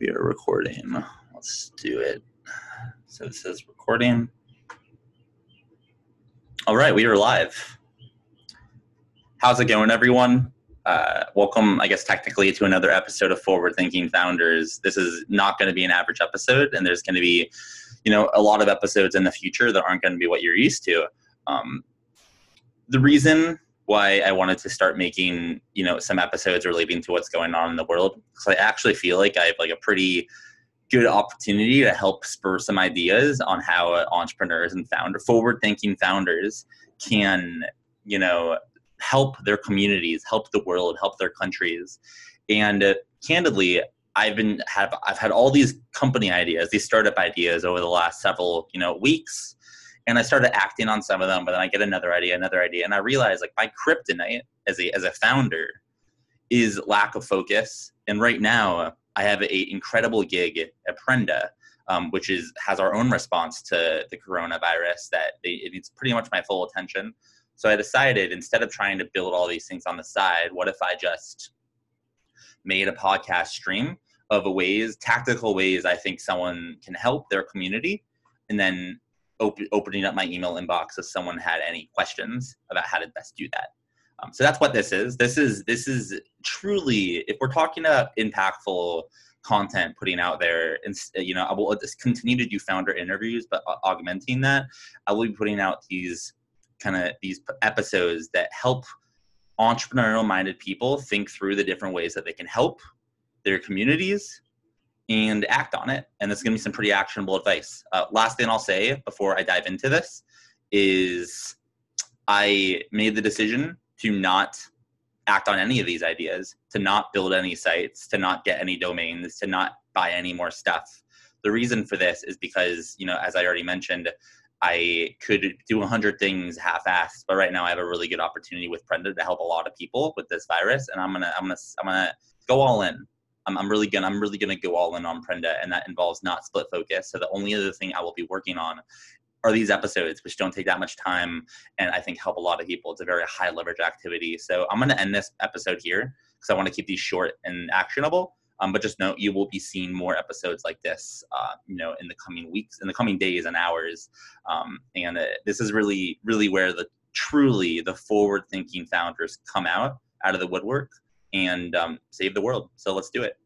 We are recording. Let's do it. So it says recording. All right, we are live. How's it going, everyone? Uh, welcome, I guess, technically to another episode of Forward Thinking Founders. This is not going to be an average episode, and there's going to be, you know, a lot of episodes in the future that aren't going to be what you're used to. Um, the reason why I wanted to start making, you know, some episodes relating to what's going on in the world, because I actually feel like I have like a pretty good opportunity to help spur some ideas on how entrepreneurs and founder forward thinking founders can you know help their communities help the world help their countries. And uh, candidly i've been have i've had all these company ideas these startup ideas over the last several you know weeks and i started acting on some of them but then i get another idea another idea and i realize like my kryptonite as a as a founder is lack of focus and right now I have an incredible gig at Prenda, um, which is has our own response to the coronavirus that they, it needs pretty much my full attention. So I decided instead of trying to build all these things on the side, what if I just made a podcast stream of ways, tactical ways I think someone can help their community, and then op- opening up my email inbox if someone had any questions about how to best do that. Um, so that's what this is. This is this is truly, if we're talking about impactful content putting out there, and you know, I will just continue to do founder interviews, but augmenting that, I will be putting out these kind of these episodes that help entrepreneurial minded people think through the different ways that they can help their communities and act on it. And it's going to be some pretty actionable advice. Uh, last thing I'll say before I dive into this is I made the decision to not act on any of these ideas, to not build any sites, to not get any domains, to not buy any more stuff. The reason for this is because, you know, as I already mentioned, I could do a hundred things half-assed, but right now I have a really good opportunity with Prenda to help a lot of people with this virus, and I'm gonna, I'm gonna, I'm gonna go all in. I'm, I'm really gonna, I'm really gonna go all in on Prenda, and that involves not split focus. So the only other thing I will be working on are these episodes, which don't take that much time and I think help a lot of people. It's a very high leverage activity. So I'm to end this episode here because I want to keep these short and actionable. Um, but just note you will be seeing more episodes like this, uh, you know, in the coming weeks, in the coming days and hours. Um, and uh, this is really, really where the truly the forward-thinking founders come out out of the woodwork and um, save the world. So let's do it.